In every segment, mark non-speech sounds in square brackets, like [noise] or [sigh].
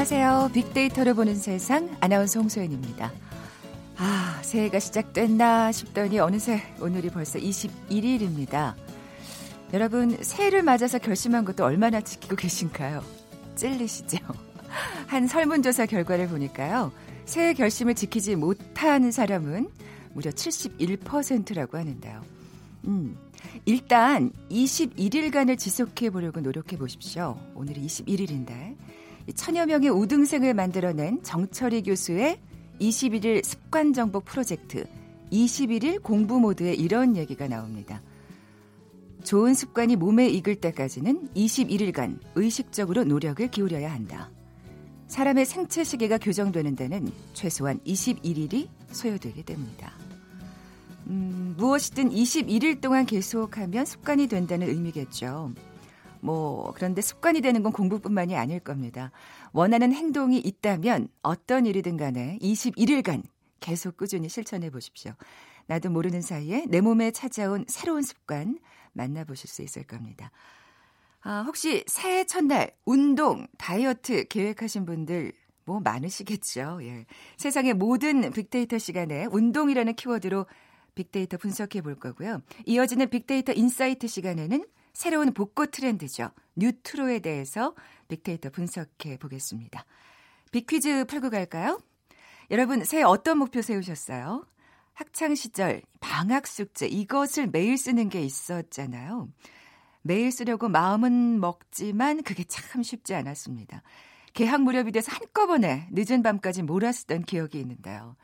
안녕하세요. 빅데이터를 보는 세상 아나운서 홍소연입니다. 아, 새해가 시작됐나 싶더니 어느새 오늘이 벌써 21일입니다. 여러분, 새해를 맞아서 결심한 것도 얼마나 지키고 계신가요? 찔리시죠? 한 설문조사 결과를 보니까요. 새해 결심을 지키지 못한 사람은 무려 71%라고 하는데요. 음, 일단 21일간을 지속해 보려고 노력해 보십시오. 오늘이 21일인데 천여 명의 우등생을 만들어낸 정철희 교수의 21일 습관 정복 프로젝트 21일 공부 모드에 이런 얘기가 나옵니다. 좋은 습관이 몸에 익을 때까지는 21일간 의식적으로 노력을 기울여야 한다. 사람의 생체 시계가 교정되는 데는 최소한 21일이 소요되기 때문이다. 음, 무엇이든 21일 동안 계속하면 습관이 된다는 의미겠죠. 뭐, 그런데 습관이 되는 건 공부뿐만이 아닐 겁니다. 원하는 행동이 있다면 어떤 일이든 간에 21일간 계속 꾸준히 실천해 보십시오. 나도 모르는 사이에 내 몸에 찾아온 새로운 습관 만나보실 수 있을 겁니다. 아, 혹시 새해 첫날 운동, 다이어트 계획하신 분들 뭐 많으시겠죠. 예. 세상의 모든 빅데이터 시간에 운동이라는 키워드로 빅데이터 분석해 볼 거고요. 이어지는 빅데이터 insight 시간에는 새로운 복고 트렌드죠. 뉴트로에 대해서 빅데이터 분석해 보겠습니다. 빅퀴즈 풀고 갈까요? 여러분, 새해 어떤 목표 세우셨어요? 학창 시절 방학 숙제 이것을 매일 쓰는 게 있었잖아요. 매일 쓰려고 마음은 먹지만 그게 참 쉽지 않았습니다. 개학 무렵이 돼서 한꺼번에 늦은 밤까지 몰아쓰던 기억이 있는데요.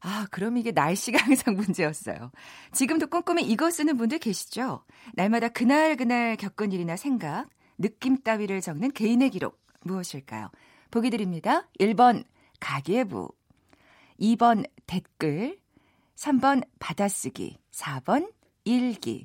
아, 그럼 이게 날씨가 [laughs] 항상 문제였어요. 지금도 꼼꼼히 이거 쓰는 분들 계시죠? 날마다 그날 그날 겪은 일이나 생각, 느낌 따위를 적는 개인의 기록 무엇일까요? 보기 드립니다. 1번 가계부, 2번 댓글, 3번 받아쓰기, 4번 일기.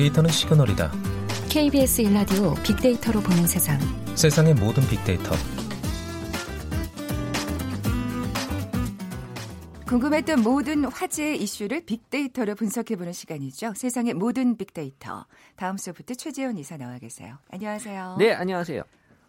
데이터는 시그널이다. KBS 일라디오 빅데이터로 보는 세상. 세상의 모든 빅데이터. 궁금했던 모든 화제 이슈를 빅데이터로 분석해보는 시간이죠. 세상의 모든 빅데이터. 다음 소프트 최재원 이사 나와 계세요. 안녕하세요. 네, 안녕하세요.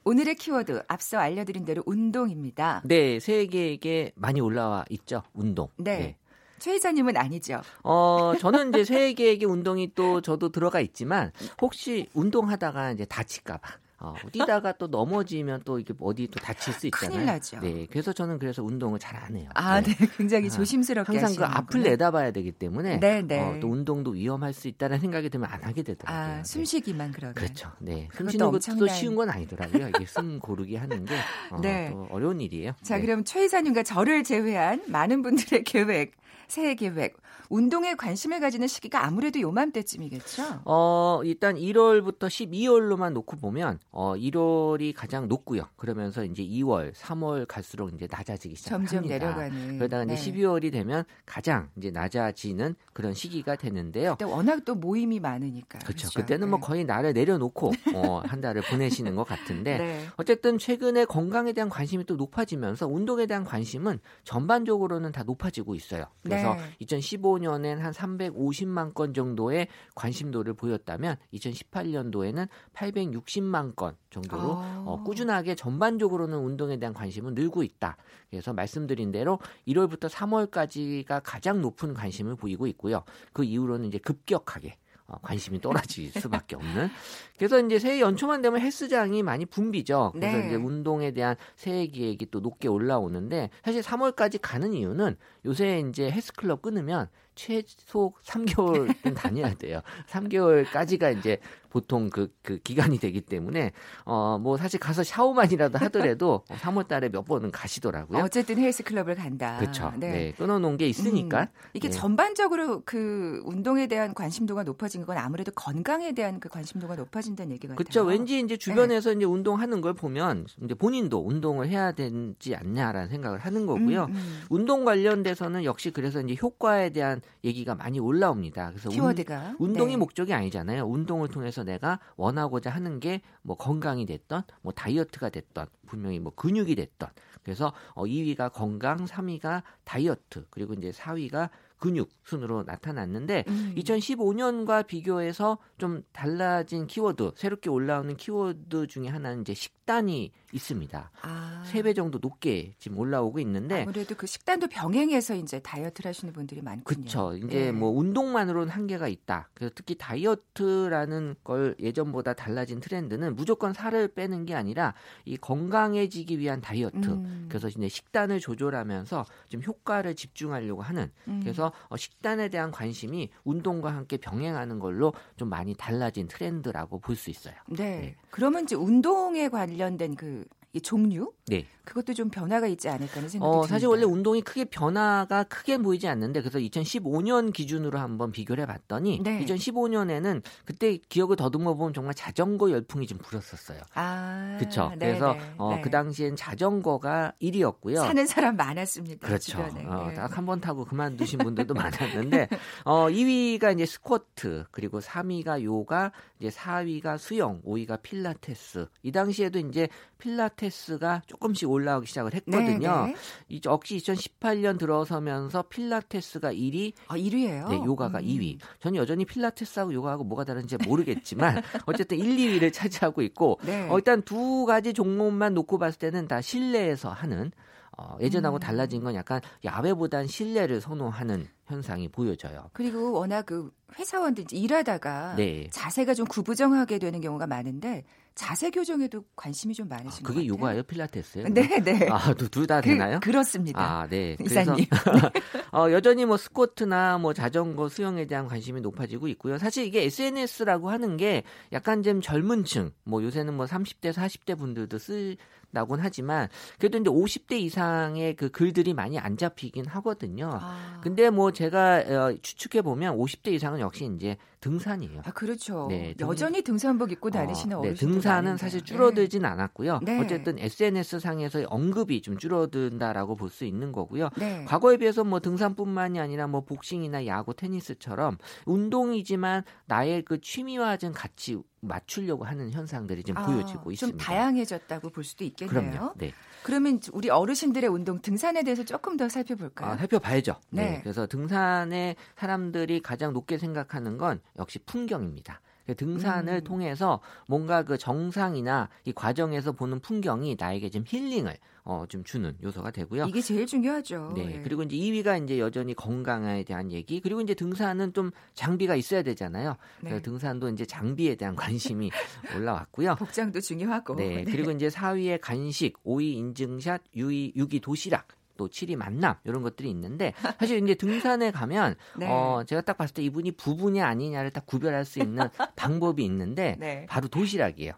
오늘의 키워드 앞서 알려드린 대로 운동입니다. 네, 세계에 많이 올라와 있죠. 운동. 네. 네. 최 이사님은 아니죠. 어, 저는 이제 새 계획의 운동이 또 저도 들어가 있지만 혹시 운동하다가 이제 다칠까봐. 어, 뛰다가 또 넘어지면 또 이게 어디 또 다칠 수 있잖아요. 큰일 나죠. 네, 그래서 저는 그래서 운동을 잘 안 해요. 아, 네, 네 굉장히 아, 조심스럽게 항상 그 앞을 내다봐야 되기 때문에 네, 네. 어, 또 운동도 위험할 수 있다는 생각이 들면 안 하게 되더라고요. 아, 네. 숨쉬기만 그러면. 그렇죠. 네, 숨쉬는 엄청난... 것도 쉬운 건 아니더라고요. 이게 숨 고르기 하는 게 어, 네. 어려운 일이에요. 자, 네. 그럼 최 이사님과 저를 제외한 많은 분들의 [laughs] 계획 새해 계획. 운동에 관심을 가지는 시기가 아무래도 요맘때쯤이겠죠? 어, 일단 1월부터 12월로만 놓고 보면 어, 1월이 가장 높고요. 그러면서 이제 2월, 3월 갈수록 이제 낮아지기 시작합니다. 점점 내려가는. 그러다가 네. 이제 12월이 되면 가장 이제 낮아지는 그런 시기가 되는데요. 그때 워낙 또 모임이 많으니까. 그렇죠. 그렇죠? 그때는 뭐 네. 뭐 거의 나를 내려놓고 어, 한 달을 보내시는 것 같은데 [laughs] 네. 어쨌든 최근에 건강에 대한 관심이 또 높아지면서 운동에 대한 관심은 전반적으로는 다 높아지고 있어요. 그래서 네. 2015년엔 한 350만 건 정도의 관심도를 보였다면 2018년도에는 860만 건 정도로 아. 어, 꾸준하게 전반적으로는 운동에 대한 관심은 늘고 있다. 그래서 말씀드린 대로 1월부터 3월까지가 가장 높은 관심을 보이고 있고요. 그 이후로는 이제 급격하게 어, 관심이 떨어질 [laughs] 수밖에 없는. 그래서 이제 새해 연초만 되면 헬스장이 많이 붐비죠. 그래서 네. 이제 운동에 대한 새해 기획이 또 높게 올라오는데 사실 3월까지 가는 이유는 요새 이제 헬스클럽 끊으면 최소 3개월은 [laughs] 다녀야 돼요. 3개월까지가 이제 보통 그, 그 기간이 되기 때문에 어 뭐 사실 가서 샤워만이라도 하더라도 3월 달에 몇 번은 가시더라고요. 어쨌든 헬스 클럽을 간다. 그렇죠. 네. 네. 끊어놓은 게 있으니까. 음, 이게 네. 전반적으로 그 운동에 대한 관심도가 높아진 건 아무래도 건강에 대한 그 관심도가 높아진다는 얘기 같아요. 그렇죠. 왠지 이제 주변에서 네. 이제 운동하는 걸 보면 이제 본인도 운동을 해야 되지 않냐라는 생각을 하는 거고요. 음, 음. 운동 관련돼서는 역시 그래서 이제 효과에 대한 얘기가 많이 올라옵니다. 그래서 키워드가 운, 동이 네. 목적이 아니잖아요. 운동을 통해서 내가 원하고자 하는 게 뭐 건강이 됐던 뭐 다이어트가 됐던 분명히 뭐 근육이 됐던 그래서 어 2위가 건강, 3위가 다이어트, 그리고 이제 4위가 근육 순으로 나타났는데 음. 2015년과 비교해서 좀 달라진 키워드, 새롭게 올라오는 키워드 중에 하나는 이제 식 단이 있습니다. 아. 3배 정도 높게 지금 올라오고 있는데 아무래도 그 식단도 병행해서 이제 다이어트를 하시는 분들이 많군요. 그렇죠. 이제 네. 뭐 운동만으로는 한계가 있다. 그래서 특히 다이어트라는 걸 예전보다 달라진 트렌드는 무조건 살을 빼는 게 아니라 이 건강해지기 위한 다이어트. 음. 그래서 이제 식단을 조절하면서 좀 효과를 집중하려고 하는 음. 그래서 어, 식단에 대한 관심이 운동과 함께 병행하는 걸로 좀 많이 달라진 트렌드라고 볼 수 있어요. 네. 네. 그러면 이제 운동에 관련 된 그 종류? 네. 그것도 좀 변화가 있지 않을까 하는 생각이 어, 듭니다. 사실 원래 운동이 크게 변화가 크게 보이지 않는데 그래서 2015년 기준으로 한번 비교를 해봤더니 네. 2015년에는 그때 기억을 더듬어 보면 정말 자전거 열풍이 좀 불었었어요. 아, 그렇죠. 그래서 어, 네. 그 당시엔 자전거가 1위였고요. 사는 사람 많았습니다. 그렇죠. 어, 네. 딱한 번 타고 그만두신 [laughs] 분들도 많았는데 어, 2위가 이제 스쿼트 그리고 3위가 요가 이제 4위가 수영 5위가 필라테스 이 당시에도 이제 필라테스 가 조금씩 올라오기 시작을 했거든요. 네, 네. 이 역시 2018년 들어서면서 필라테스가 1위, 아 1위예요? 네, 요가가 음. 2위. 저는 여전히 필라테스하고 요가하고 뭐가 다른지 모르겠지만 [laughs] 어쨌든 1, 2위를 차지하고 있고 네. 어, 일단 두 가지 종목만 놓고 봤을 때는 다 실내에서 하는 어, 예전하고 음. 달라진 건 약간 야외보단 실내를 선호하는 현상이 보여져요. 그리고 워낙 그 회사원들 일하다가 네. 자세가 좀 구부정하게 되는 경우가 많은데 자세 교정에도 관심이 좀 많으신 아, 그게 요가예요, 필라테스요? 네, 네. 아, 둘다 그, 되나요? 그렇습니다. 아, 네. 이사님. [laughs] 어, 여전히 뭐 스쿼트나 뭐 자전거 수영에 대한 관심이 높아지고 있고요. 사실 이게 SNS라고 하는 게 약간 좀 젊은 층, 뭐 요새는 뭐 30대, 40대 분들도 쓸 나곤 하지만 그래도 이제 50대 이상의 그 글들이 많이 안 잡히긴 하거든요. 아. 근데 뭐 제가 어, 추측해 보면 50대 이상은 역시 이제 등산이에요. 아 그렇죠. 네, 등... 여전히 등산복 입고 다니시는 어, 네, 등산은 많은데. 사실 줄어들진 네. 않았고요. 네. 어쨌든 SNS 상에서의 언급이 좀 줄어든다라고 볼 수 있는 거고요. 네. 과거에 비해서 뭐 등산뿐만이 아니라 뭐 복싱이나 야구, 테니스처럼 운동이지만 나의 그 취미와 좀 같이 맞추려고 하는 현상들이 좀 아, 보여지고 있습니다. 좀 다양해졌다고 볼 수도 있겠네요. 그럼요. 네. 그러면 우리 어르신들의 운동 등산에 대해서 조금 더 살펴볼까요? 아, 살펴봐야죠. 네. 네. 그래서 등산에 사람들이 가장 높게 생각하는 건 역시 풍경입니다. 그 등산을 음. 통해서 뭔가 그 정상이나 이 과정에서 보는 풍경이 나에게 좀 힐링을 어, 좀 주는 요소가 되고요. 이게 제일 중요하죠. 네. 네. 그리고 이제 2위가 이제 여전히 건강에 대한 얘기. 그리고 이제 등산은 좀 장비가 있어야 되잖아요. 네. 등산도 이제 장비에 대한 관심이 [laughs] 올라왔고요. 복장도 중요하고. 네. 네. 그리고 이제 4위에 간식, 5위 인증샷, 6위, 6위 도시락. 또 7위 만남 이런 것들이 있는데 사실 이제 등산에 가면 [laughs] 네. 어 제가 딱 봤을 때 이분이 부부냐 아니냐를 딱 구별할 수 있는 [laughs] 방법이 있는데 네. 바로 도시락이에요.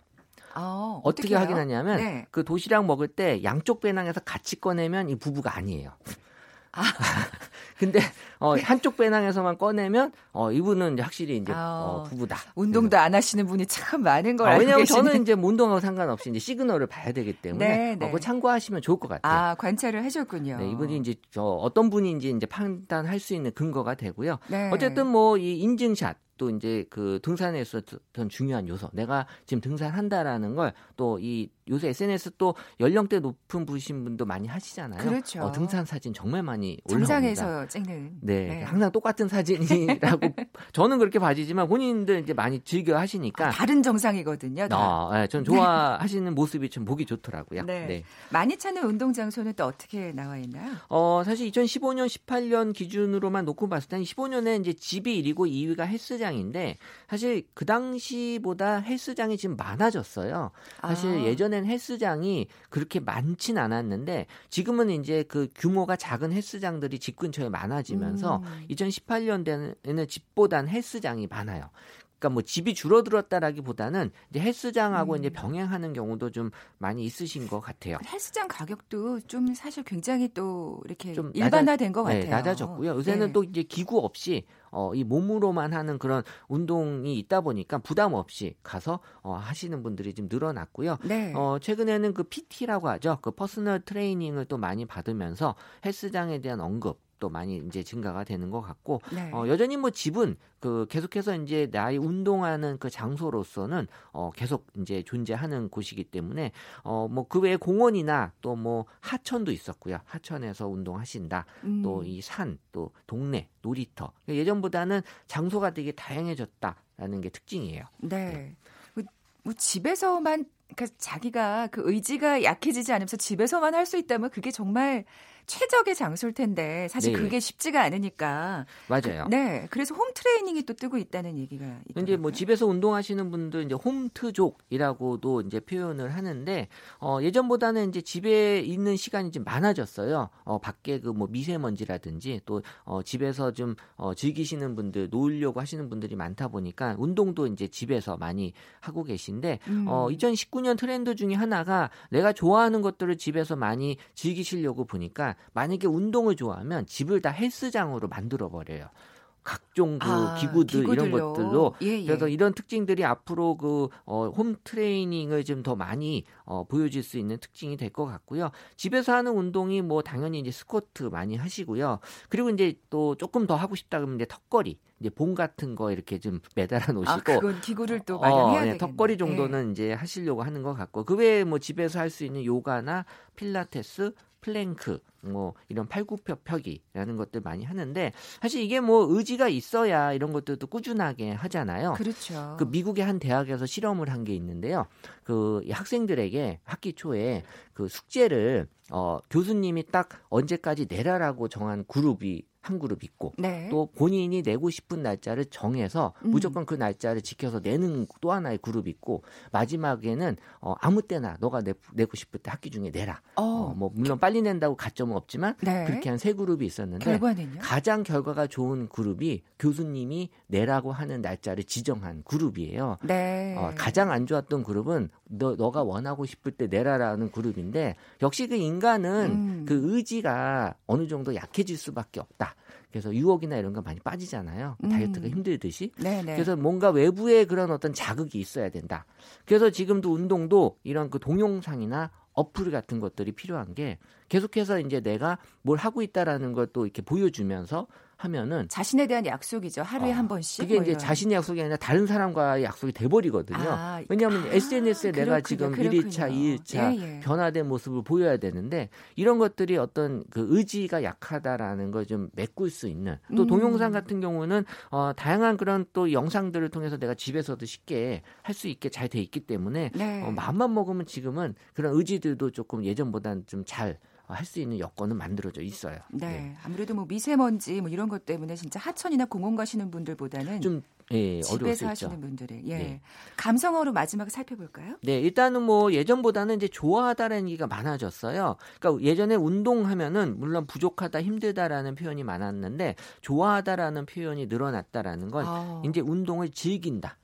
어, 어떻게 확인하냐면 네. 그 도시락 먹을 때 양쪽 배낭에서 같이 꺼내면 이 부부가 아니에요. 아. [laughs] 근데 어 한쪽 배낭에서만 꺼내면 어 이분은 이제 확실히 이제 아, 어, 부부다. 운동도 그래서. 안 하시는 분이 참 많은 걸 아, 왜냐하면 계시는. 저는 이제 뭐 운동하고 상관없이 이제 시그널을 봐야 되기 때문에 네, 네. 어, 그거 참고하시면 좋을 것 같아요. 아 관찰을 하셨군요. 네, 이분이 이제 저 어떤 분인지 이제 판단할 수 있는 근거가 되고요. 네. 어쨌든 뭐 이 인증샷 또 이제 그 등산에서 더 중요한 요소. 내가 지금 등산한다라는 걸 또 이 요새 SNS 또 연령대 높은 분이신 분도 많이 하시잖아요. 그렇죠. 어, 등산 사진 정말 많이 올라옵니다. 정상에서 찍는. 네, 네. 항상 똑같은 사진이라고 [laughs] 저는 그렇게 봐지지만 본인들 이제 많이 즐겨 하시니까 아, 다른 정상이거든요. 다. 아, 네, 전 좋아하시는 모습이 좀 보기 좋더라고요. 네. 네. 많이 찾는 운동 장소는 또 어떻게 나와 있나요? 어, 사실 2015년, 18년 기준으로만 놓고 봤을 때는 15년에 이제 집이 1위고 2위가 헬스장인데 사실 그 당시보다 헬스장이 지금 많아졌어요. 사실 아. 예전엔 헬스장이 그렇게 많진 않았는데 지금은 이제 그 규모가 작은 헬스장들이 집 근처에 많아지면서 음. 2018년대에는 집보단 헬스장이 많아요. 그러니까 뭐 집이 줄어들었다라기보다는 이제 헬스장하고 음. 이제 병행하는 경우도 좀 많이 있으신 것 같아요. 헬스장 가격도 좀 사실 굉장히 또 이렇게 좀 일반화된 낮아, 것 네, 같아요. 네, 낮아졌고요. 요새는 네. 또 이제 기구 없이 어, 이 몸으로만 하는 그런 운동이 있다 보니까 부담 없이 가서 어, 하시는 분들이 좀 늘어났고요. 네. 어, 최근에는 그 PT라고 하죠. 그 personal training을 또 많이 받으면서 헬스장에 대한 언급 또 많이 이제 증가가 되는 것 같고 네. 어, 여전히 뭐 집은 그 계속해서 이제 나의 운동하는 그 장소로서는 어, 계속 이제 존재하는 곳이기 때문에 어, 뭐 그 외에 공원이나 또 뭐 하천도 있었고요. 하천에서 운동하신다. 음. 또이 산, 또 동네, 놀이터. 예전보다는 장소가 되게 다양해졌다라는 게 특징이에요. 네. 네. 뭐, 뭐 집에서만 그러니까 자기가 그 의지가 약해지지 않으면서 집에서만 할 수 있다면 그게 정말 최적의 장소일 텐데 사실 네. 그게 쉽지가 않으니까 맞아요. 네, 그래서 홈 트레이닝이 또 뜨고 있다는 얘기가 있더라고요. 이제 뭐 집에서 운동하시는 분들 이제 홈트족이라고도 이제 표현을 하는데 어, 예전보다는 이제 집에 있는 시간이 좀 많아졌어요. 어, 밖에 그 뭐 미세먼지라든지 또 어, 집에서 좀 어, 즐기시는 분들 놀려고 하시는 분들이 많다 보니까 운동도 이제 집에서 많이 하고 계신데 음. 어, 2019년 트렌드 중에 하나가 내가 좋아하는 것들을 집에서 많이 즐기시려고 보니까 만약에 운동을 좋아하면 집을 다 헬스장으로 만들어 버려요. 각종 그 아, 기구들 기구들요. 이런 것들로 예, 예. 그래서 이런 특징들이 앞으로 그 어, 홈 트레이닝을 좀 더 많이 어, 보여줄 수 있는 특징이 될 것 같고요. 집에서 하는 운동이 뭐 당연히 이제 스쿼트 많이 하시고요. 그리고 이제 또 조금 더 하고 싶다 그러면 이제 턱걸이 이제 봉 같은 거 이렇게 좀 매달아 놓으시고 아, 그건 기구를 또 마련해야 어, 네, 턱걸이 정도는 예. 이제 하시려고 하는 것 같고 그 외에 뭐 집에서 할 수 있는 요가나 필라테스 플랭크 뭐 이런 팔굽혀펴기라는 것들 많이 하는데 사실 이게 뭐 의지가 있어야 이런 것들도 꾸준하게 하잖아요. 그렇죠. 그 미국의 한 대학에서 실험을 한 게 있는데요. 그 학생들에게 학기 초에 그 숙제를 어 교수님이 딱 언제까지 내라라고 정한 그룹이 한 그룹 있고 네. 또 본인이 내고 싶은 날짜를 정해서 음. 무조건 그 날짜를 지켜서 내는 또 하나의 그룹 있고 마지막에는 어, 아무 때나 너가 내, 내고 싶을 때 학기 중에 내라. 어. 어, 뭐 물론 빨리 낸다고 가점은 없지만 네. 그렇게 한 세 그룹이 있었는데 결과는요? 가장 결과가 좋은 그룹이 교수님이 내라고 하는 날짜를 지정한 그룹이에요. 네. 어, 가장 안 좋았던 그룹은 너 너가 원하고 싶을 때 내라라는 그룹인데 역시 그 인간은 음. 그 의지가 어느 정도 약해질 수밖에 없다. 그래서 유혹이나 이런 거 많이 빠지잖아요. 음. 다이어트가 힘들듯이. 네네. 그래서 뭔가 외부의 그런 어떤 자극이 있어야 된다. 그래서 지금도 운동도 이런 그 동영상이나 어플 같은 것들이 필요한 게 계속해서 이제 내가 뭘 하고 있다라는 걸 또 이렇게 보여주면서 하면은 자신에 대한 약속이죠. 하루에 어, 한 번씩. 그게 뭐 이제 자신의 약속이 아니라 다른 사람과의 약속이 돼 버리거든요. 아, 왜냐하면 아, SNS에 내가 지금 그렇군요. 1일차, 2일차 예, 예. 변화된 모습을 보여야 되는데 이런 것들이 어떤 그 의지가 약하다라는 걸 좀 메꿀 수 있는 또 음. 동영상 같은 경우는 어, 다양한 그런 또 영상들을 통해서 내가 집에서도 쉽게 할 수 있게 잘 돼 있기 때문에 네. 어, 마음만 먹으면 지금은 그런 의지들도 조금 예전보다는 좀잘 할 수 있는 여건은 만들어져 있어요. 네. 네. 아무래도 뭐 미세먼지 뭐 이런 것 때문에 진짜 하천이나 공원 가시는 분들보다는 좀 예, 집에서 하시는 분들의 예. 네. 감성어로 마지막에 살펴볼까요? 네, 일단은 뭐 예전보다는 이제 좋아하다라는 얘기가 많아졌어요. 그러니까 예전에 운동하면은 물론 부족하다, 힘들다라는 표현이 많았는데 좋아하다라는 표현이 늘어났다라는 건 아. 이제 운동을 즐긴다.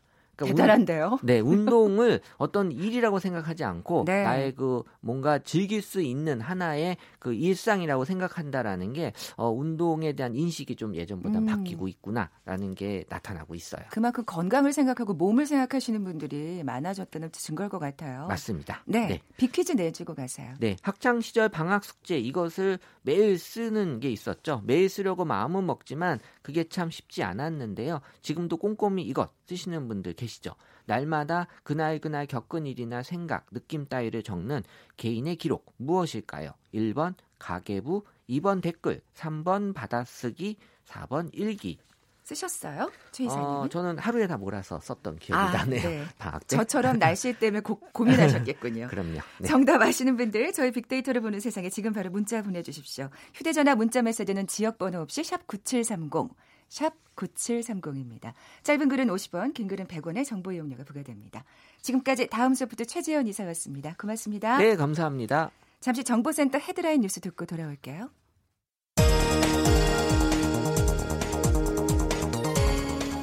그러니까 대단한데요. 운, 네, 운동을 [laughs] 어떤 일이라고 생각하지 않고 네. 나의 그 뭔가 즐길 수 있는 하나의 그 일상이라고 생각한다라는 게 어, 운동에 대한 인식이 좀 예전보다 음. 바뀌고 있구나라는 게 나타나고 있어요. 그만큼 건강을 생각하고 몸을 생각하시는 분들이 많아졌다는 증거일 것 같아요. 맞습니다. 네, 네. 비퀴즈 내주고 가세요. 네, 학창 시절 방학 숙제 이것을 매일 쓰는 게 있었죠. 매일 쓰려고 마음은 먹지만 그게 참 쉽지 않았는데요. 지금도 꼼꼼히 이것 쓰시는 분들 계시죠. 날마다 그날 그날 겪은 일이나 생각, 느낌 따위를 적는 개인의 기록 무엇일까요? 1번 가계부, 2번 댓글, 3번 받아쓰기, 4번 일기. 쓰셨어요? 최 이사님? 어, 저는 하루에 다 몰아서 썼던 기억이 아, 나네요. 네. [laughs] 저처럼 날씨 때문에 고, 고민하셨겠군요. [laughs] 그럼요. 네. 정답 아시는 분들 저희 빅데이터를 보는 세상에 지금 바로 문자 보내주십시오. 휴대전화 문자 메시지는 지역번호 없이 샵 9730, 샵 9730입니다. 짧은 글은 50원, 긴 글은 100원의 정보 이용료가 부과됩니다. 지금까지 다음 소프트 최재현 이사였습니다. 고맙습니다. 네, 감사합니다. 잠시 정보센터 헤드라인 뉴스 듣고 돌아올게요.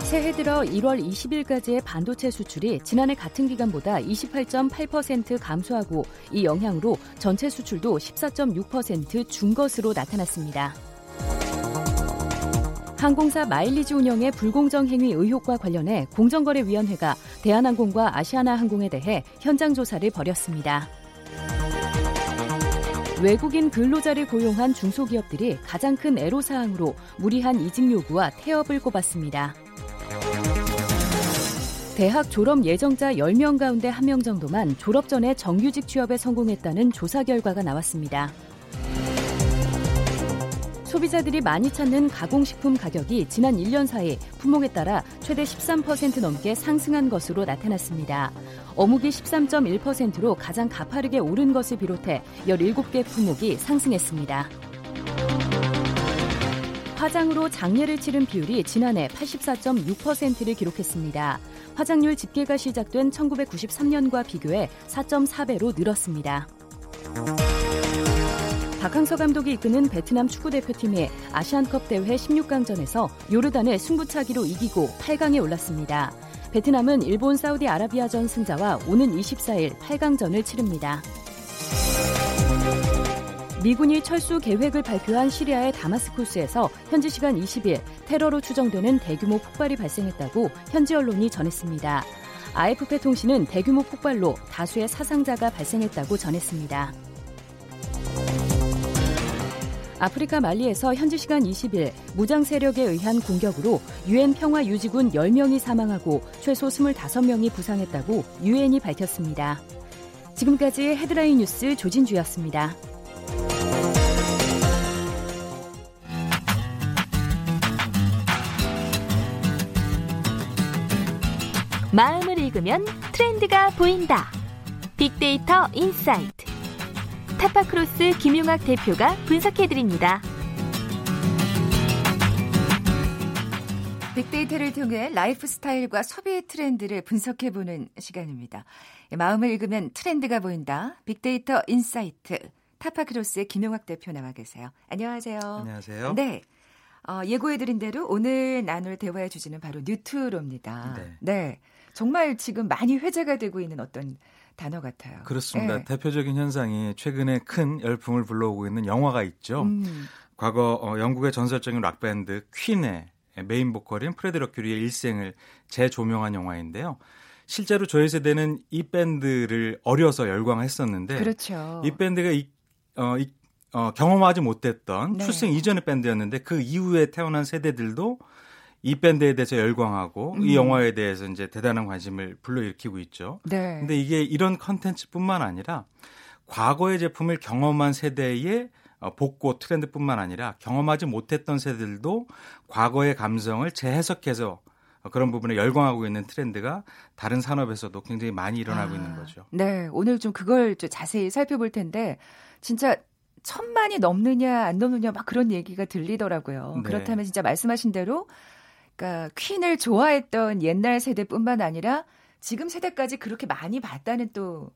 새해 들어 1월 20일까지의 반도체 수출이 지난해 같은 기간보다 28.8% 감소하고 이 영향으로 전체 수출도 14.6%준 것으로 나타났습니다. 항공사 마일리지 운영의 불공정 행위 의혹과 관련해 공정거래위원회가 대한항공과 아시아나항공에 대해 현장 조사를 벌였습니다. 외국인 근로자를 고용한 중소기업들이 가장 큰 애로사항으로 무리한 이직 요구와 태업을 꼽았습니다. 대학 졸업 예정자 10명 가운데 1명 정도만 졸업 전에 정규직 취업에 성공했다는 조사 결과가 나왔습니다. 소비자들이 많이 찾는 가공식품 가격이 지난 1년 사이 품목에 따라 최대 13% 넘게 상승한 것으로 나타났습니다. 어묵이 13.1%로 가장 가파르게 오른 것을 비롯해 17개 품목이 상승했습니다. 화장으로 장례를 치른 비율이 지난해 84.6%를 기록했습니다. 화장률 집계가 시작된 1993년과 비교해 4.4배로 늘었습니다. 박항서 감독이 이끄는 베트남 축구 대표팀이 아시안컵 대회 16강전에서 요르단을 승부차기로 이기고 8강에 올랐습니다. 베트남은 일본 사우디아라비아전 승자와 오는 24일 8강전을 치릅니다. 미군이 철수 계획을 발표한 시리아의 다마스쿠스에서 현지 시간 20일 테러로 추정되는 대규모 폭발이 발생했다고 현지 언론이 전했습니다. AFP 통신은 대규모 폭발로 다수의 사상자가 발생했다고 전했습니다. 아프리카 말리에서 현지 시간 20일 무장 세력에 의한 공격으로 유엔 평화 유지군 10명이 사망하고 최소 25명이 부상했다고 유엔이 밝혔습니다. 지금까지 헤드라인 뉴스 조진주였습니다. 마음을 읽으면 트렌드가 보인다. 빅데이터 insight. 타파크로스 김용학 대표가 분석해드립니다. 빅데이터를 통해 라이프 스타일과 소비 트렌드를 분석해보는 시간입니다. 마음을 읽으면 트렌드가 보인다. 빅데이터 insight. 타파크로스의 김용학 대표 나와 계세요. 안녕하세요. 안녕하세요. 네. 어, 예고해드린 대로 오늘 나눌 대화의 주제는 바로 뉴트로입니다. 네. 네. 정말 지금 많이 회자가 되고 있는 어떤 단어 같아요. 그렇습니다. 네. 대표적인 현상이 최근에 큰 열풍을 불러오고 있는 영화가 있죠. 음. 과거 어, 영국의 전설적인 락밴드 퀸의 메인 보컬인 프레디 머큐리의 일생을 재조명한 영화인데요. 실제로 저희 세대는 이 밴드를 어려서 열광했었는데 그렇죠. 이 밴드가 이, 어, 이, 어, 경험하지 못했던 네. 출생 이전의 밴드였는데 그 이후에 태어난 세대들도 이 밴드에 대해서 열광하고 음. 이 영화에 대해서 이제 대단한 관심을 불러일으키고 있죠. 네. 근데 이게 이런 컨텐츠뿐만 아니라 과거의 제품을 경험한 세대의 어, 복고 트렌드뿐만 아니라 경험하지 못했던 세대들도 과거의 감성을 재해석해서 그런 부분에 열광하고 있는 트렌드가 다른 산업에서도 굉장히 많이 일어나고 아, 있는 거죠. 네, 오늘 좀 그걸 좀 자세히 살펴볼 텐데 진짜 천만이 넘느냐 안 넘느냐 막 그런 얘기가 들리더라고요. 네. 그렇다면 진짜 말씀하신 대로 그러니까 퀸을 좋아했던 옛날 세대뿐만 아니라 지금 세대까지 그렇게 많이 봤다는 또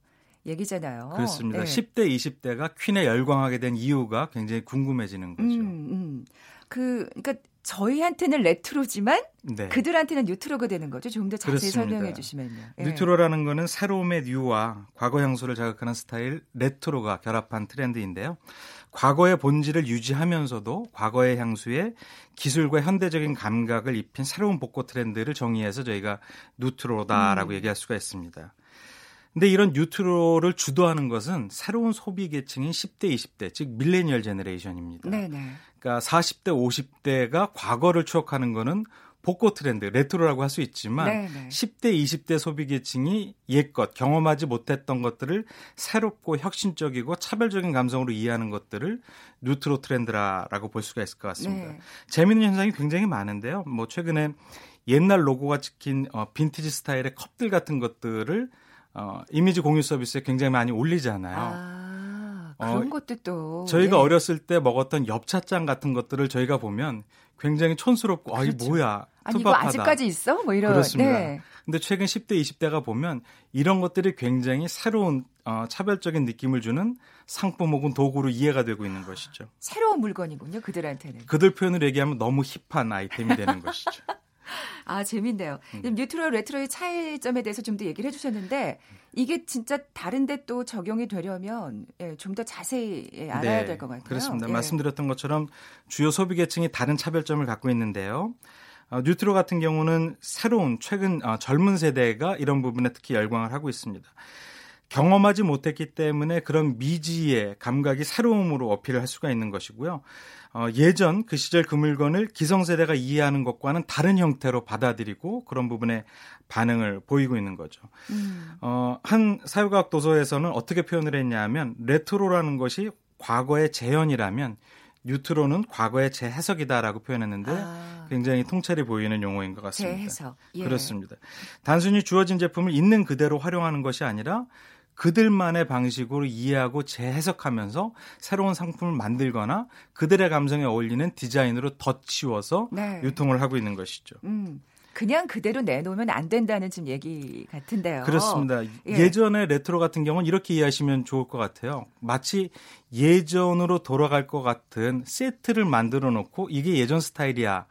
얘기잖아요. 그렇습니다. 네. 10대, 20대가 퀸에 열광하게 된 이유가 굉장히 궁금해지는 거죠. 음, 음. 그, 그러니까 저희한테는 레트로지만 네. 그들한테는 뉴트로가 되는 거죠. 좀 더 자세히 그렇습니다. 설명해 주시면요. 네. 뉴트로라는 거는 새로움의 new와 과거 향수를 자극하는 스타일 레트로가 결합한 트렌드인데요. 과거의 본질을 유지하면서도 과거의 향수에 기술과 현대적인 감각을 입힌 새로운 복고 트렌드를 정의해서 저희가 뉴트로다라고 음. 얘기할 수가 있습니다. 근데 이런 뉴트로를 주도하는 것은 새로운 소비 계층인 10대, 20대, 즉 millennial generation입니다. 네네. 그러니까 40대, 50대가 과거를 추억하는 거는 복고 트렌드, 레트로라고 할 수 있지만 네네. 10대, 20대 소비 계층이 옛것, 경험하지 못했던 것들을 새롭고 혁신적이고 차별적인 감성으로 이해하는 것들을 뉴트로 트렌드라고 볼 수가 있을 것 같습니다. 네. 재미있는 현상이 굉장히 많은데요. 뭐 최근에 옛날 로고가 찍힌 어, 빈티지 스타일의 컵들 같은 것들을 어, 이미지 공유 서비스에 굉장히 많이 올리잖아요. 아, 그런 어, 것도 또 저희가 네. 어렸을 때 먹었던 엽차장 같은 것들을 저희가 보면 굉장히 촌스럽고 그렇죠. 아, 이 그렇죠. 뭐야? 아니 이거 아직까지 있어? 뭐 이런 그렇습니다. 네. 근데 최근 10대, 20대가 보면 이런 것들이 굉장히 새로운 어, 차별적인 느낌을 주는 상품 혹은 도구로 이해가 되고 있는 것이죠. 새로운 물건이군요, 그들한테는. 그들 표현을 얘기하면 너무 힙한 아이템이 되는 것이죠. [laughs] 아, 재밌네요. 음. 뉴트로 레트로의 차이점에 대해서 좀 더 얘기를 해주셨는데 이게 진짜 다른데 또 적용이 되려면 예, 좀 더 자세히 예, 알아야 네, 될것 같아요. 그렇습니다. 예. 말씀드렸던 것처럼 주요 소비 계층이 다른 차별점을 갖고 있는데요. 어, 뉴트로 같은 경우는 새로운 최근 어, 젊은 세대가 이런 부분에 특히 열광을 하고 있습니다. 경험하지 못했기 때문에 그런 미지의 감각이 새로움으로 어필을 할 수가 있는 것이고요. 어, 예전 그 시절 그 물건을 기성세대가 이해하는 것과는 다른 형태로 받아들이고 그런 부분에 반응을 보이고 있는 거죠. 음. 어, 한 사회과학 도서에서는 어떻게 표현을 했냐면 레트로라는 것이 과거의 재현이라면 뉴트로는 과거의 재해석이다라고 표현했는데 아. 굉장히 통찰이 보이는 용어인 것 같습니다. 재해석. 예. 그렇습니다. 단순히 주어진 제품을 있는 그대로 활용하는 것이 아니라 그들만의 방식으로 이해하고 재해석하면서 새로운 상품을 만들거나 그들의 감성에 어울리는 디자인으로 덧치워서 네. 유통을 하고 있는 것이죠. 음. 그냥 그대로 내놓으면 안 된다는 지금 얘기 같은데요. 그렇습니다. 예. 전에 레트로 같은 경우는 이렇게 이해하시면 좋을 것 같아요. 마치 예전으로 돌아갈 것 같은 세트를 만들어 놓고 이게 예전 스타일이야.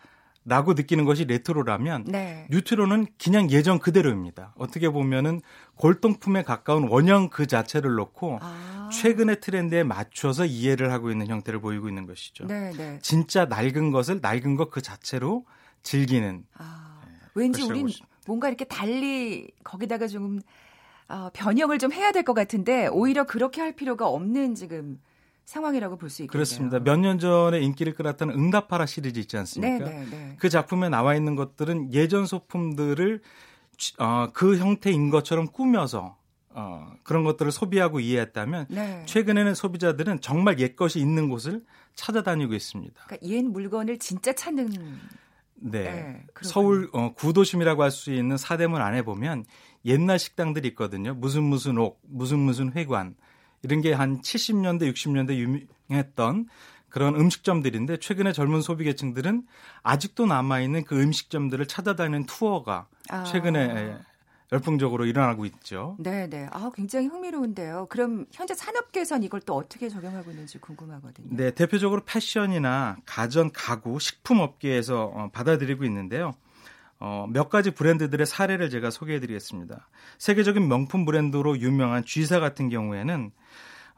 라고 느끼는 것이 레트로라면 네. 뉴트로는 그냥 예전 그대로입니다. 어떻게 보면은 골동품에 가까운 원형 그 자체를 놓고 아. 최근의 트렌드에 맞춰서 이해를 하고 있는 형태를 보이고 있는 것이죠. 네, 네. 진짜 낡은 것을 낡은 것 그 자체로 즐기는. 아. 네, 왠지 우린 뭔가 이렇게 달리 거기다가 좀 어, 변형을 좀 해야 될 것 같은데 오히려 그렇게 할 필요가 없는 지금 상황이라고 볼 수 있겠네요. 그렇습니다. 몇 년 전에 인기를 끌었던 응답하라 시리즈 있지 않습니까? 네, 네, 네. 그 작품에 나와 있는 것들은 예전 소품들을 어, 그 형태인 것처럼 꾸며서 어, 그런 것들을 소비하고 이해했다면 네. 최근에는 소비자들은 정말 옛 것이 있는 곳을 찾아다니고 있습니다. 그러니까 옛 물건을 진짜 찾는 네. 네 서울 어, 구도심이라고 할 수 있는 사대문 안에 보면 옛날 식당들이 있거든요. 무슨 무슨 옥, 무슨 무슨 회관. 이런 게 한 70년대, 60년대 유명했던 그런 음식점들인데 최근에 젊은 소비 계층들은 아직도 남아있는 그 음식점들을 찾아다니는 투어가 아. 최근에 열풍적으로 일어나고 있죠. 네, 네. 아, 굉장히 흥미로운데요. 그럼 현재 산업계에선 이걸 또 어떻게 적용하고 있는지 궁금하거든요. 네, 대표적으로 패션이나 가전, 가구, 식품 업계에서 어, 받아들이고 있는데요. 어, 몇 가지 브랜드들의 사례를 제가 소개해 드리겠습니다. 세계적인 명품 브랜드로 유명한 G사 같은 경우에는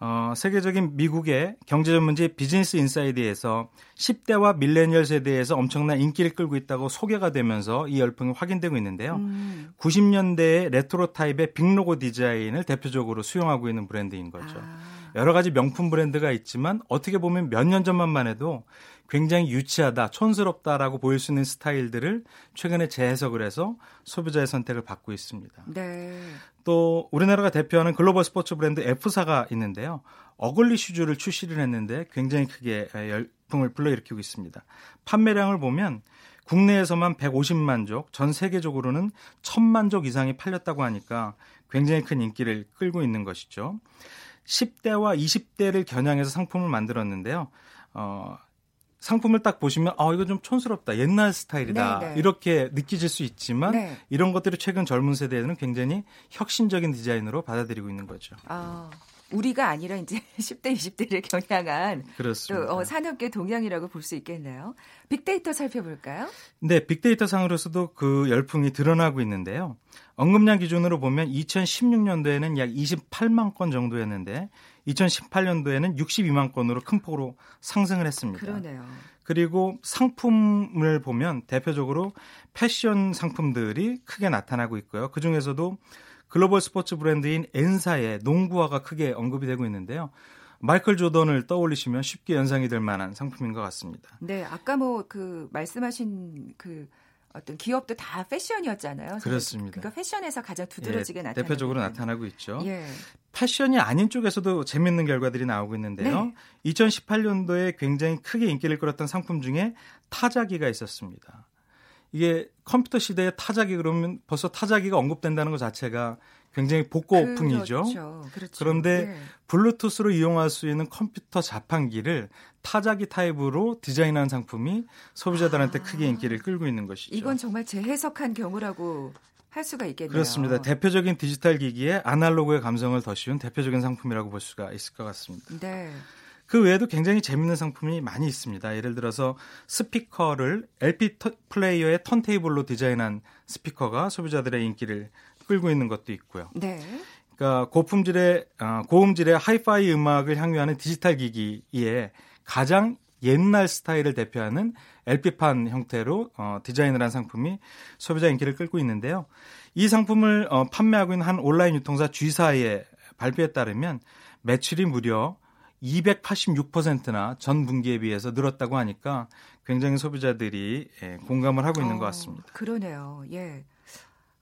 어, 세계적인 미국의 경제 전문지 비즈니스 인사이더에서 10대와 밀레니얼 세대에서 엄청난 인기를 끌고 있다고 소개가 되면서 이 열풍이 확인되고 있는데요. 음. 90년대의 레트로 타입의 big logo 디자인을 대표적으로 수용하고 있는 브랜드인 거죠. 아. 여러 가지 명품 브랜드가 있지만 어떻게 보면 몇 년 전만 해도 굉장히 유치하다, 촌스럽다라고 보일 수 있는 스타일들을 최근에 재해석을 해서 소비자의 선택을 받고 있습니다. 네. 또 우리나라가 대표하는 글로벌 스포츠 브랜드 F사가 있는데요. 어글리 슈즈를 출시를 했는데 굉장히 크게 열풍을 불러일으키고 있습니다. 판매량을 보면 국내에서만 150만 족, 전 세계적으로는 1000만 족 이상이 팔렸다고 하니까 굉장히 큰 인기를 끌고 있는 것이죠. 10대와 20대를 겨냥해서 상품을 만들었는데요. 어, 상품을 딱 보시면 아 이거 좀 촌스럽다 옛날 스타일이다 네네. 네. 이렇게 느끼실 수 있지만 네. 이런 것들이 최근 젊은 세대에는 굉장히 혁신적인 디자인으로 받아들이고 있는 거죠. 아. 우리가 아니라 이제 [laughs] 10대, 20대를 겨냥한 그렇습니다. 또 어, 산업계 동향이라고 볼 수 있겠네요. 빅데이터 살펴볼까요? 네, 빅데이터 상으로서도 그 열풍이 드러나고 있는데요. 언급량 기준으로 보면 2016년도에는 약 28만 건 정도였는데 2018년도에는 62만 건으로 큰 폭으로 상승을 했습니다. 그러네요. 그리고 상품을 보면 대표적으로 패션 상품들이 크게 나타나고 있고요. 그 중에서도 글로벌 스포츠 브랜드인 엔사의 농구화가 크게 언급이 되고 있는데요. 마이클 조던을 떠올리시면 쉽게 연상이 될 만한 상품인 것 같습니다. 네, 아까 뭐 그 말씀하신 그 어떤 기업도 다 패션이었잖아요. 그렇습니다. 그러니까 패션에서 가장 두드러지게 예, 나타나고 대표적으로 나타나고 있죠. 예. 패션이 아닌 쪽에서도 재밌는 결과들이 나오고 있는데요. 네. 2018년도에 굉장히 크게 인기를 끌었던 상품 중에 타자기가 있었습니다. 이게 컴퓨터 시대의 타자기 그러면 벌써 타자기가 언급된다는 것 자체가 굉장히 복고풍이죠. 그렇죠. 그렇죠. 그런데 네. 블루투스로 이용할 수 있는 컴퓨터 자판기를 타자기 타입으로 디자인한 상품이 소비자들한테 아, 크게 인기를 끌고 있는 것이죠. 이건 정말 재해석한 경우라고 할 수가 있겠네요. 그렇습니다. 대표적인 디지털 기기에 아날로그의 감성을 덧씌운 대표적인 상품이라고 볼 수가 있을 것 같습니다. 네. 그 외에도 굉장히 재밌는 상품이 많이 있습니다. 예를 들어서 스피커를 LP 플레이어의 턴테이블로 디자인한 스피커가 소비자들의 인기를 끌고 있는 것도 있고요. 네. 그러니까 고품질의 어, 고음질의 하이파이 음악을 향유하는 디지털 기기에 가장 옛날 스타일을 대표하는 LP판 형태로 어, 디자인을 한 상품이 소비자 인기를 끌고 있는데요. 이 상품을 어, 판매하고 있는 한 온라인 유통사 G사의 발표에 따르면 매출이 무려 286%나 전 분기에 비해서 늘었다고 하니까 굉장히 소비자들이 예, 공감을 하고 있는 어, 것 같습니다. 그러네요. 예.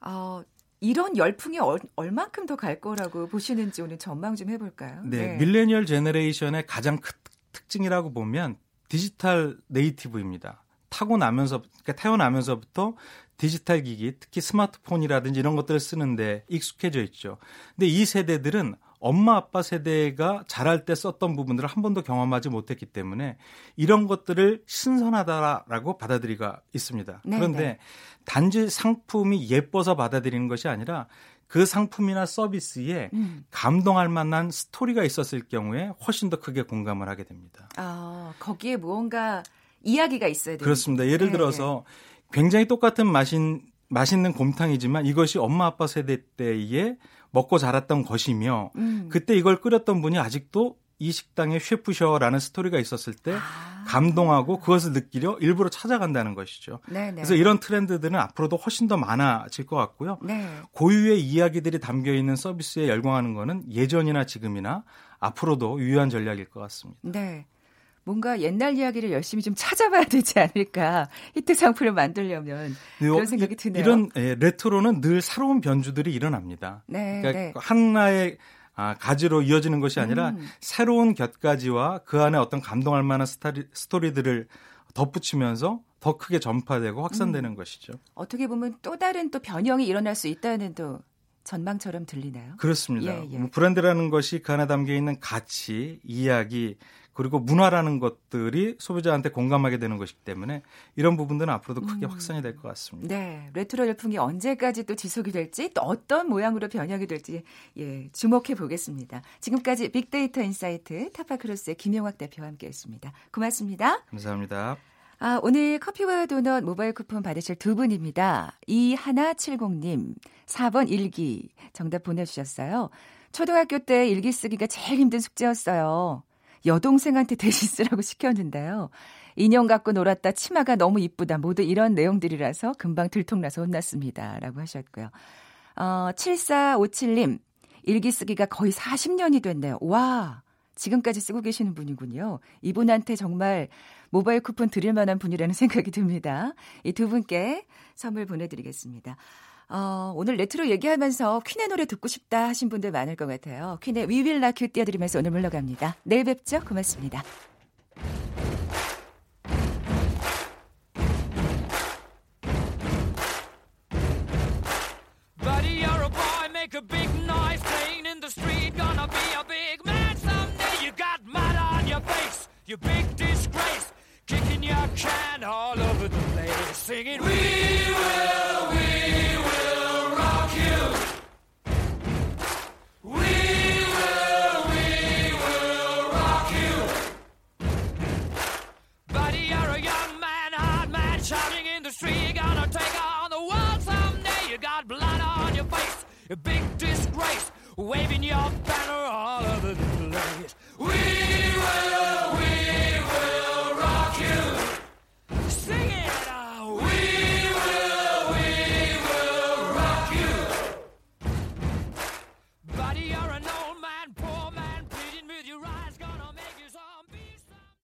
어, 이런 열풍이 얼, 얼만큼 더 갈 거라고 보시는지 오늘 전망 좀 해볼까요? 네, 네. millennial generation의 가장 큰 특징이라고 보면 digital native입니다. 타고 나면서 그러니까 태어나면서부터 디지털 기기, 특히 스마트폰이라든지 이런 것들을 쓰는데 익숙해져 있죠. 근데 이 세대들은 엄마 아빠 세대가 자랄 때 썼던 부분들을 한 번도 경험하지 못했기 때문에 이런 것들을 신선하다라고 받아들이고 있습니다. 네 그런데 네. 단지 상품이 예뻐서 받아들이는 것이 아니라 그 상품이나 서비스에 음. 감동할 만한 스토리가 있었을 경우에 훨씬 더 크게 공감을 하게 됩니다. 아, 거기에 무언가 이야기가 있어야 돼요. 그렇습니다. 예를 네. 들어서 굉장히 똑같은 맛인 맛있는 곰탕이지만 이것이 엄마 아빠 세대 때에 먹고 자랐던 것이며 음. 그때 이걸 끓였던 분이 아직도 이 식당의 셰프셔라는 스토리가 있었을 때 아. 감동하고 그것을 느끼려 일부러 찾아간다는 것이죠. 네네. 그래서 이런 트렌드들은 앞으로도 훨씬 더 많아질 것 같고요. 네. 고유의 이야기들이 담겨 있는 서비스에 열광하는 것은 예전이나 지금이나 앞으로도 유효한 전략일 것 같습니다. 네. 뭔가 옛날 이야기를 열심히 좀 찾아봐야 되지 않을까 히트 상품을 만들려면 네, 그런 생각이 드네요. 이런 예, 레트로는 늘 새로운 변주들이 일어납니다. 네, 그러니까 네. 하나의 아, 가지로 이어지는 것이 아니라 음. 새로운 곁가지와 그 안에 어떤 감동할 만한 스타리, 스토리들을 덧붙이면서 더 크게 전파되고 확산되는 음. 것이죠. 어떻게 보면 또 다른 또 변형이 일어날 수 있다는 또 전망처럼 들리나요? 그렇습니다. 예, 예. 뭐 브랜드라는 것이 그 안에 담겨 있는 가치, 이야기, 그리고 문화라는 것들이 소비자한테 공감하게 되는 것이기 때문에 이런 부분들은 앞으로도 크게 음. 확산이 될 것 같습니다. 네, 레트로 열풍이 언제까지 또 지속이 될지 또 어떤 모양으로 변형이 될지 예, 주목해 보겠습니다. 지금까지 빅데이터 인사이트 타파크로스의 김용학 대표와 함께했습니다. 고맙습니다. 감사합니다. 아, 오늘 커피와 도넛 모바일 쿠폰 받으실 두 분입니다. 이하나70님, 4번 일기 정답 보내주셨어요. 초등학교 때 일기 쓰기가 제일 힘든 숙제였어요. 여동생한테 대신 쓰라고 시켰는데요. 인형 갖고 놀았다 치마가 너무 이쁘다. 모두 이런 내용들이라서 금방 들통나서 혼났습니다. 라고 하셨고요. 어, 7457님, 일기 쓰기가 거의 40년이 됐네요. 와, 지금까지 쓰고 계시는 분이군요. 이분한테 정말 모바일 쿠폰 드릴 만한 분이라는 [laughs] 생각이 듭니다. 이 두 분께 선물 보내드리겠습니다. 어, 오늘 레트로 얘기하면서 퀸의 노래 듣고 싶다 하신 분들 많을 것 같아요. 퀸의 We Will Rock You 띄워드리면서 오늘 물러갑니다. 내일 뵙죠. 고맙습니다. Your big disgrace. Kicking your can all over the place, singing, We waving your banner all over the